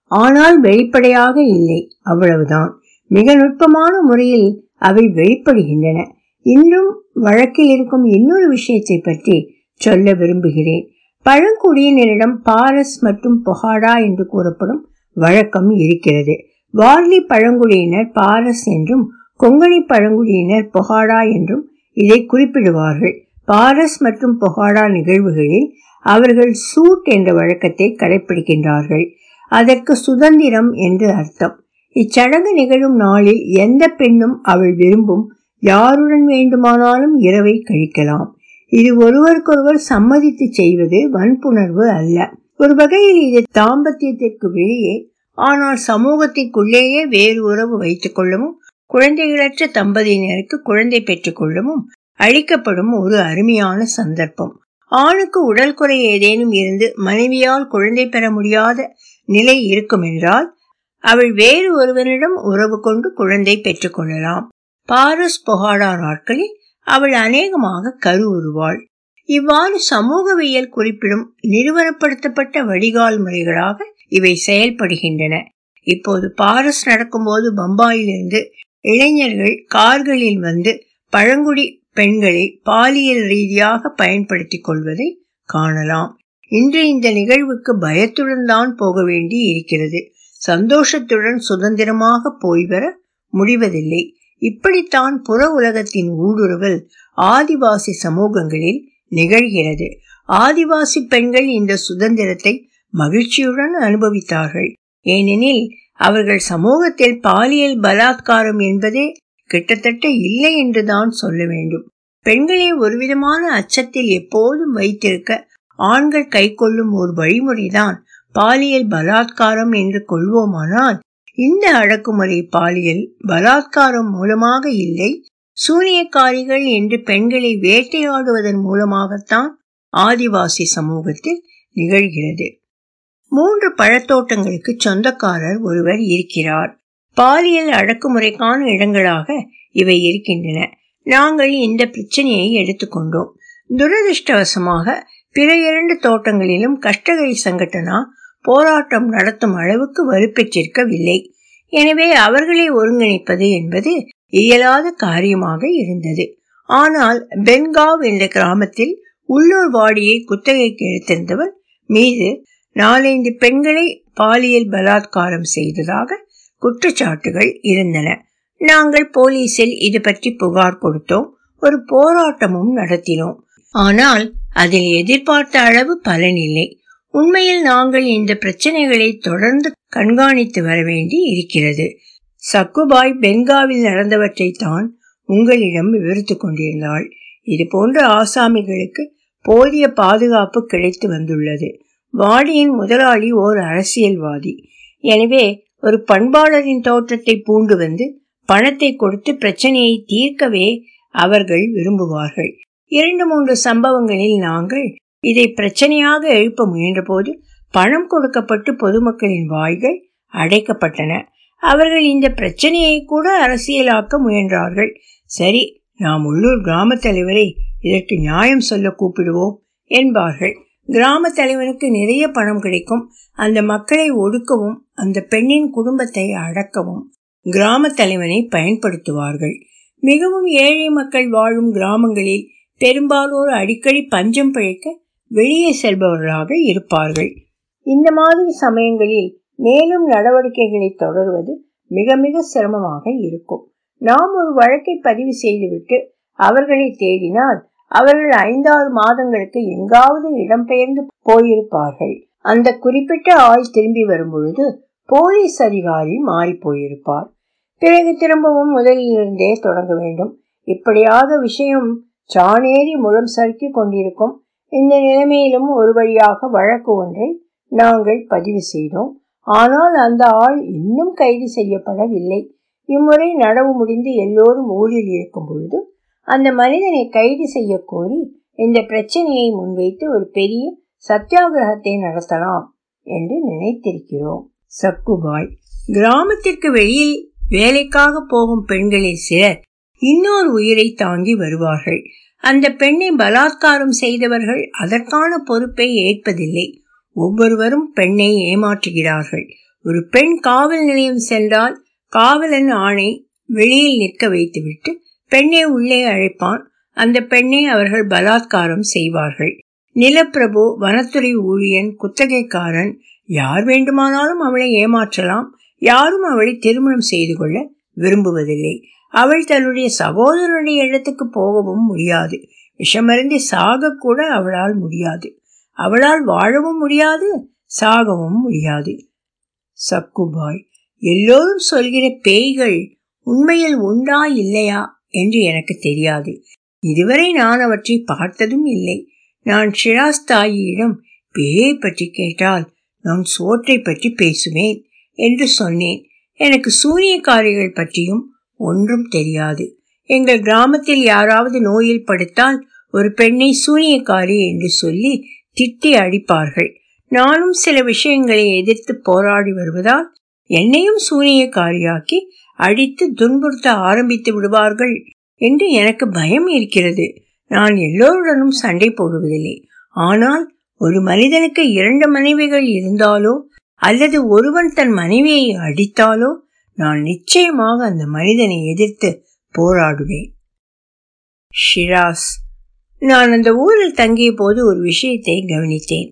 ஆனால் வெளிப்படையாக இல்லை. அவ்வளவுதான். மிக நுட்பமான முறையில் அவை வெளிப்படுகின்றன. இன்றும் வழக்கில் இருக்கும் இன்னொரு விஷயத்தை பற்றி சொல்ல விரும்புகிறேன். பழங்குடியினரிடம் பாரஸ் மற்றும் பொஹாடா என்று கூறப்படும் வழக்கம் இருக்கிறது. வார்லி பழங்குடியினர் பாரஸ் என்றும் கொங்கணி பழங்குடியினர் பொஹாடா என்றும் இதை குறிப்பிடுவார்கள். பாரஸ் மற்றும் பொஹாடா நிகழ்வுகளில் அவர்கள் சூட் என்ற வழக்கத்தை கடைபிடிக்கின்றார்கள் அதற்கு சுதந்திரம் என்று அர்த்தம். இச்சடங்கு நிகழும் நாளில் எந்த பெண்ணும் அவள் விரும்பும் யாருடன் வேண்டுமானாலும் இரவை கழிக்கலாம். இது ஒருவருக்கொருவர் சம்மதித்து செய்வது வன்புணர்வு அல்ல. ஒரு வகையில் இது தாம்பத்தியத்திற்கு வெளியே ஆனால் சமூகத்திற்குள்ளேயே வேறு உறவு வைத்துக் கொள்ளவும் குழந்தைகளற்ற தம்பதியினருக்கு குழந்தை பெற்றுக் கொள்ளவும் அளிக்கப்படும் ஒரு அருமையான சந்தர்ப்பம். ஆணுக்கு உடல் குறை ஏதேனும் இருந்து மனைவியால் குழந்தை பெற முடியாத நிலை இருக்கும் என்றால் அவள் வேறு ஒருவனிடம் உறவு கொண்டு குழந்தை பெற்றுக்கொள்ளலாம் பாரஸ் பொகாடா நாட்களில் அவள் அநேகமாக கரு உருவாள் இவ்வாறு சமூகவியல் குறிப்பிடும் நிறுவனப்படுத்தப்பட்ட வடிகால் முறைகளாக இவை செயல்படுகின்றன. இப்போது பாரஸ் நடக்கும்போது பம்பாயிலிருந்து இளைஞர்கள் கார்களில் வந்து பழங்குடி பெண்களை பாலியல் ரீதியாக பயன்படுத்திக் கொள்வதை காணலாம். இன்று இந்த நிகழ்வுக்கு பயத்துடன் தான் போக வேண்டி இருக்கிறது சந்தோஷத்துடன் சுதந்திரமாக போய்வர முடிவதில்லை. இப்படித்தான் புற உலகத்தின் ஊடுருவல் ஆதிவாசி சமூகங்களில் நிகழ்கிறது. ஆதிவாசி பெண்கள் இந்த சுதந்திரத்தை மகிழ்ச்சியுடன் அனுபவித்தார்கள். ஏனெனில் அவர்கள் சமூகத்தில் பாலியல் பலாத்காரம் என்பதே கிட்டத்தட்ட இல்லை என்றுதான் சொல்ல வேண்டும். பெண்களை ஒருவிதமான அச்சத்தில் எப்போதும் வைத்திருக்க ஆண்கள் கைக்கொள்ளும் ஒரு வழிமுறைதான் பாலியல் பலாத்காரம் என்று கொள்வோமானால் இந்த அடக்குமுறை பாலியல் பலாத்காரம் மூலமாக இல்லை. சூனியக்காரிகள் என்று பெண்களை வேட்டையாடுவதன் மூலமாகத்தான் ஆதிவாசி சமூகத்தில் நிகழ்கிறது. மூன்று பழத்தோட்டங்களுக்கு சொந்தக்காரர் ஒருவர் இருக்கிறார். பாலியல் அடக்குமுறைக்கான இடங்களாக இவை இருக்கின்றன. நாங்கள் இந்த பிரச்சனையை எடுத்துக்கொண்டோம். துரதிருஷ்டவசமாக பிற இரண்டு தோட்டங்களிலும் கஷ்டகரி சங்கட்டனா போராட்டம் நடத்தும் அளவுக்கு வலுப்பெற்றிருக்கவில்லை. எனவே அவர்களை ஒருங்கிணைப்பது என்பது இயலாத காரியமாக இருந்தது. ஆனால் பென்காவ் என்ற கிராமத்தில் உள்ளூர் வாடியை குத்தகைக்கு எடுத்திருந்தவர் மீது நாலைந்து பெண்களை பாலியல் பலாத்காரம் செய்ததாக குற்றச்சாட்டுகள் இருந்தன. நாங்கள் போலீசில் இது பற்றி புகார் கொடுத்தோம். ஒரு போராட்டமும் நடத்தினோம். ஆனால் அதில் எதிர்பார்த்த அளவு பலனில்லை உண்மையில் நாங்கள் இந்த பிரச்சனைகளை தொடர்ந்து கண்காணித்து வர வேண்டி இருக்கிறது. சக்குபாய் பெங்காவில் நடந்தவற்றை தான் உங்களிடம் விவரித்துக் கொண்டிருந்தாள். இது போன்ற ஆசாமிகளுக்கு போதிய பாதுகாப்பு கிடைத்து வந்துள்ளது. வாடியின் முதலாளி ஓர் அரசியல்வாதி. எனவே ஒரு பண்பாளரின் தோற்றத்தை பூண்டு வந்து பணத்தை கொடுத்து பிரச்சனையை தீர்க்கவே அவர்கள் விரும்புவார்கள். இரண்டு மூன்று சம்பவங்களில் நாங்கள் இதை பிரச்சனையாக எழுப்ப முயன்றபோது பணம் கொடுக்கப்பட்டு பொதுமக்களின் வாய்கள் அடைக்கப்பட்டன. அவர்கள் இந்த பிரச்சனையை கூட அரசியலாக்க முயன்றார்கள். சரி நாம் உள்ளூர் கிராம தலைவரை இதற்கு நியாயம் சொல்ல கூப்பிடுவோம் என்பார்கள். கிராம தலைவனுக்கு நிறைய பணம் கிடைக்கும். அந்த மக்களை ஒடுக்கவும் அந்த பெண்ணின் குடும்பத்தை அடக்கவும் கிராம தலைவனை பயன்படுத்துவார்கள். மிகவும் ஏழை மக்கள் வாழும் கிராமங்களில் பெரும்பாலோர் அடிக்கடி பஞ்சம் பிழைக்க வெளியே செல்பவர்களாக இருப்பார்கள். இந்த மாதிரி சமயங்களில் மேலும் நடவடிக்கைகளை தொடர்வது மிக மிக சிரமமாக இருக்கும். நாம் ஒரு வழக்கை பதிவு செய்துவிட்டு அவர்களை தேடினால் அவர்கள் ஐந்தாறு மாதங்களுக்கு எங்காவது இடம்பெயர்ந்து போயிருப்பார்கள். அந்த குறிப்பிட்ட ஆள் திரும்பி வரும்பொழுது போலீஸ் அதிகாரி மாறி போயிருப்பார் பிறகு திரும்பவும் முதலிலிருந்தே தொடங்க வேண்டும். இப்படியாக விஷயம் சாணேறி முழம் சறுக்கி கொண்டிருக்கும் இந்த நிலைமையிலும் ஒரு வழியாக வழக்கு ஒன்றை நாங்கள் பதிவு செய்தோம். ஆனால் அந்த ஆள் இன்னும் கைது செய்யப்படவில்லை. இம்முறை நடவு முடிந்து எல்லோரும் ஊரில் இருக்கும் பொழுது அந்த மனிதனை கைது செய்ய கோரி இந்த பிரச்சனையை முன்வைத்து ஒரு பெரிய சத்தியாகிரகத்தை நடத்தலாம் என்று நினைத்திருக்கிறோம். சக்குபாய் கிராமத்திற்கு வெளியில் வேலைக்காக போகும் பெண்களில் சிலர் இன்னொரு உயிரை தாங்கி வருவார்கள். அந்த பெண்ணை பலாத்காரம் செய்தவர்கள் அதற்கான பொறுப்பை ஏற்பதில்லை. ஒவ்வொருவரும் பெண்ணை ஏமாற்றுகிறார்கள். ஒரு பெண் காவல் நிலையம் சென்றால் காவலன் ஆணை வெளியில் நிற்க வைத்துவிட்டு பெண்ணை உள்ளே அழைப்பான். அந்த பெண்ணை அவர்கள் பலாத்காரம் செய்வார்கள். நிலப்பிரபு வனத்துறை ஊழியன் குத்தகைக்காரன் யார் வேண்டுமானாலும் அவளை ஏமாற்றலாம். யாரும் அவளை திருமணம் செய்து கொள்ள விரும்புவதில்லை. அவள் தன்னுடைய சகோதரனுடைய இடத்துக்கு போகவும் முடியாது. விஷமருந்தி சாக கூட அவளால் முடியாது. அவளால் வாழவும் முடியாது சாகவும் முடியாது. சக்குபாய் எல்லோரும் சொல்கிற பேய்கள் உண்மையில் உண்டா இல்லையா என்று எனக்கு தெரியாது. இதுவரை நான் அவற்றை பார்த்ததும் இல்லை. நான் ஷிராஸ் தாயியிடம் பேயை பற்றி கேட்டால் நான் சோற்றை பற்றி பேசுவேன் என்று சொன்னேன். எனக்கு சூரியக்காரிகள் பற்றியும் ஒன்றும் தெரியாது. எங்கள் கிராமத்தில் யாராவது நோயில் படுத்தால் ஒரு பெண்ணை சூனியக்காரி என்று சொல்லி திட்டி அடிப்பார்கள். நானும் சில விஷயங்களை எதிர்த்து போராடி வருவதால் என்னையும் சூனியக்காரியாக்கி அடித்து துன்புறுத்த ஆரம்பித்து விடுவார்கள் என்று எனக்கு பயம் இருக்கிறது. நான் எல்லோருடனும் சண்டை போடுவதில்லை. ஆனால் ஒரு மனிதனுக்கு இரண்டு மனைவிகள் இருந்தாலோ அல்லது ஒருவன் தன் மனைவியை அடித்தாலோ நான் நிச்சயமாக அந்த மனிதனை எதிர்த்து போராடுவேன். ஷிராஸ் நான் அந்த ஊரில் தங்கிய போது ஒரு விஷயத்தை கவனித்தேன்.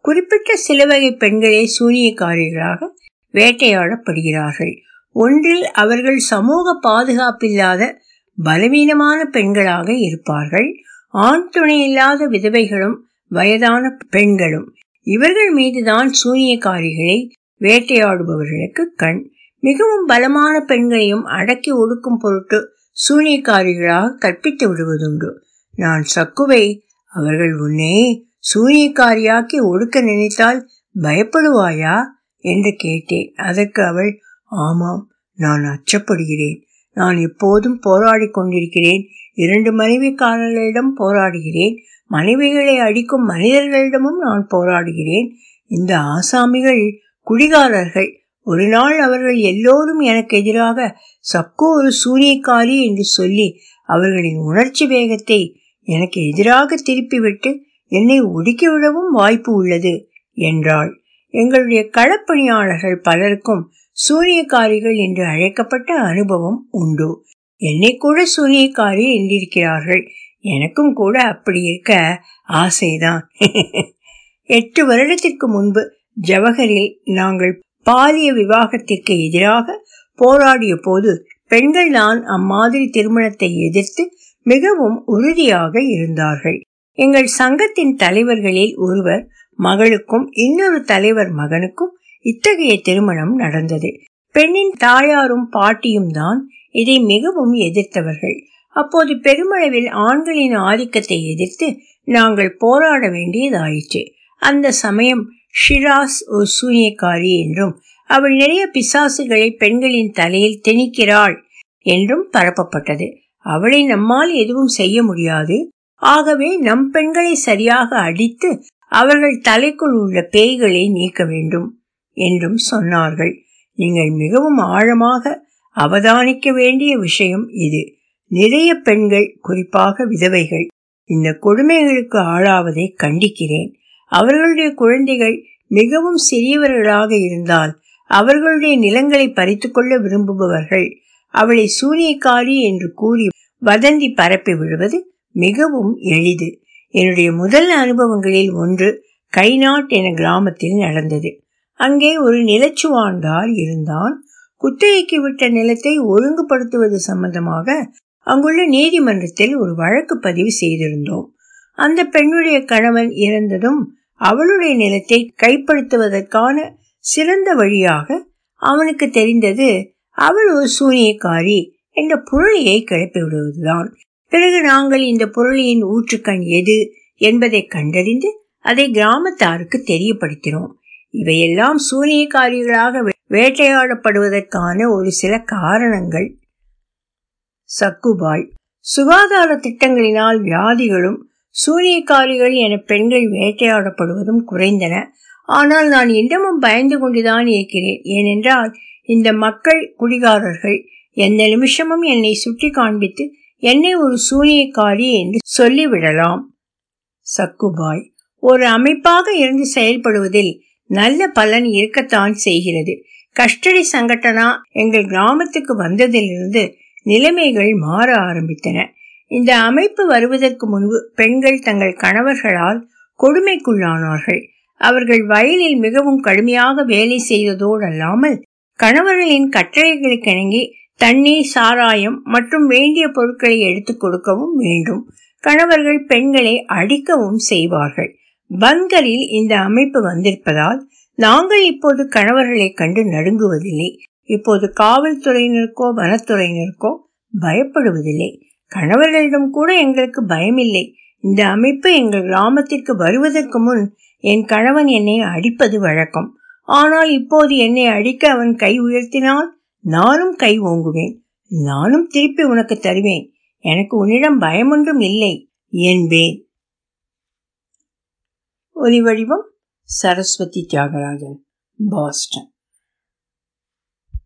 குறிப்பிட்ட சில வகை பெண்களே சூனியக்காரிகளாக வேட்டையாடப்படுகிறார்கள். ஒன்றில் அவர்கள் சமூக பாதுகாப்பில்லாத பலவீனமான பெண்களாக இருப்பார்கள். ஆண் துணை இல்லாத விதவைகளும் வயதான பெண்களும். இவர்கள் மீதுதான் சூனியக்காரிகளை வேட்டையாடுபவர்களுக்கு கண் மிகவும் பலமான பெண்களையும் அடக்கி ஒடுக்கும் பொருட்டு சூனியக்காரிகளாக கற்பித்து விடுவதுண்டு. நான் சக்குவை அவர்கள் உன்னை சூனியக்காரியாக்கி ஒடுக்க நினைத்தால் பயப்படுவாயா? என்று கேட்டேன். அதற்கு அவள் ஆமாம் நான் அச்சப்படுகிறேன். நான் எப்போதும் போராடி கொண்டிருக்கிறேன். இரண்டு மனைவிக்காரர்களிடம் போராடுகிறேன். மனைவிகளை அடிக்கும் மனிதர்களிடமும் நான் போராடுகிறேன். இந்த ஆசாமிகள் குடிகாரர்கள். ஒரு நாள் அவர்கள் எல்லோரும் எனக்கு எதிராக சக்கோ ஒரு சூனியக்காரி என்று சொல்லி அவர்களின் உணர்ச்சி வேகத்தை எனக்கு எதிராக திருப்பிவிட்டு என்னை ஒடுக்கிவிடவும் வாய்ப்பு உள்ளது என்றாள். எங்களுடைய களப்பணியாளர்கள் பலருக்கும் சூனியக்காரிகள் என்று அழைக்கப்பட்ட அனுபவம் உண்டு. என்னை கூட சூனியக்காரி என்றிருக்கிறார்கள். எனக்கும் கூட அப்படி இருக்க ஆசைதான். எட்டு வருடத்திற்கு முன்பு ஜவஹரில் நாங்கள் பாலிய விவாகத்திற்கு எதிராக போராடிய போது பெண்கள் தான் அம்மாதிரி திருமணத்தை எதிர்த்து மிகவும் உறுதியாக இருந்தார்கள். எங்கள் சங்கத்தின் தலைவர்களில் ஒருவர் மகளுக்கும் இன்னொரு தலைவர் மகனுக்கும் இத்தகைய திருமணம் நடந்தது. பெண்ணின் தாயாரும் பாட்டியும் தான் இதை மிகவும் எதிர்த்தவர்கள். அப்போது பெருமளவில் ஆண்களின் ஆதிக்கத்தை எதிர்த்து நாங்கள் போராட வேண்டியதாயிற்று. அந்த சமயம் ஷிராஸ் ஒரு சூனியக்காரி என்றும் அவள் நிறைய பிசாசுகளை பெண்களின் தலையில் திணிக்கிறாள் என்றும் பரப்பப்பட்டது. அவளை நம்மால் எதுவும் செய்ய முடியாது. ஆகவே நம் பெண்களை சரியாக அடித்து அவர்கள் தலைக்குள் உள்ள பேய்களை நீக்க வேண்டும் என்றும் சொன்னார்கள். நீங்கள் மிகவும் ஆழமாக அவதானிக்க வேண்டிய விஷயம் இது. நிறைய பெண்கள் குறிப்பாக விதவைகள் இந்த கொடுமைகளுக்கு ஆளாவதை கண்டிக்கிறேன். அவர்களுடைய குழந்தைகள் மிகவும் சிறியவர்களாக இருந்தால் அவர்களுடைய நிலங்களை பறித்துக்கொள்ள விரும்புபவர்கள். அவளை சூனியக்காரி என்று கூறி வதந்தி பரப்பி விடுவது மிகவும் எளிது. என்னுடைய முதல் அனுபவங்களில் ஒன்று கைநாட் என கிராமத்தில் நடந்தது. அங்கே ஒரு நிலச்சுவான்தார் இருந்தான். குத்தகைக்கு விட்ட நிலத்தை ஒழுங்குபடுத்துவது சம்பந்தமாக அங்குள்ள நீதிமன்றத்தில் ஒரு வழக்கு பதிவு செய்திருந்தோம். அந்த பெண்ணுடைய கணவன் இறந்ததும் அவளுடைய நிலத்தை கைப்படுத்துவதற்கான சிறந்த வழியாக அவனுக்கு தெரிந்தது அவள் ஒரு சூனியக்காரி என்ற புரளியை கிளப்பி விடுவதுதான் பிறகு நாங்கள் இந்த புரளியின் ஊற்றுக்கண் எது என்பதை கண்டறிந்து அதை கிராமத்தாருக்கு தெரியப்படுத்தினோம். இவையெல்லாம் சூனியக்காரிகளாக வேட்டையாடப்படுவதற்கான ஒரு சில காரணங்கள். சக்குபாய் சுகாதார திட்டங்களினால் வியாதிகளும் சூனியக்காரிகள் என பெண்கள் வேட்டையாடப்படுவதும் குறைந்தன. ஆனால் நான் இன்னமும் பயந்து கொண்டுதான் இருக்கிறேன். ஏனென்றால் இந்த மக்கள் குடிகாரர்கள் எந்த நிமிஷமும் என்னை சுட்டி காண்பித்து என்னை ஒரு சூனியக்காரி என்று சொல்லிவிடலாம். சக்குபாய் ஒரு அமைப்பாக இருந்து செயல்படுவதில் நல்ல பலன் இருக்கத்தான் செய்கிறது. கஷ்டடி சங்கட்டனா எங்கள் கிராமத்துக்கு வந்ததிலிருந்து நிலைமைகள் மாற ஆரம்பித்தன. இந்த அமைப்பு வருவதற்கு முன்பு பெண்கள் தங்கள் கணவர்களால் கொடுமைக்குள்ளானார்கள். அவர்கள் வயலில் மிகவும் கடுமையாக வேலை செய்ததோடு அல்லாமல் கணவர்களின் கட்டளைகளுக்கு இணங்கி தண்ணீர் சாராயம் மற்றும் வேண்டிய பொருட்களை எடுத்துக் கொடுக்கவும் வேண்டும். கணவர்கள் பெண்களை அடிக்கவும் செய்வார்கள். பங்கரில் இந்த அமைப்பு வந்திருப்பதால் நாங்கள் இப்போது கணவர்களை கண்டு நடுங்குவதில்லை. இப்போது காவல்துறையினருக்கோ வனத்துறையினருக்கோ பயப்படுவதில்லை. கணவர்களிடம் கூட எங்களுக்கு பயமில்லை. இந்த அமைப்பு எங்கள் கிராமத்திற்கு வருவதற்கு முன் என் கணவன் என்னை அடிப்பது வழக்கம். ஆனால் இப்போது என்னை அடிக்க அவன் கை உயர்த்தினால் நானும் கை ஓங்குவேன். நானும் திருப்பி உனக்கு தருவேன். எனக்கு உன்னிடம் பயமொன்றும் இல்லை. என்பேன். ஒலி வடிவம் சரஸ்வதி தியாகராஜன் பாஸ்டன்.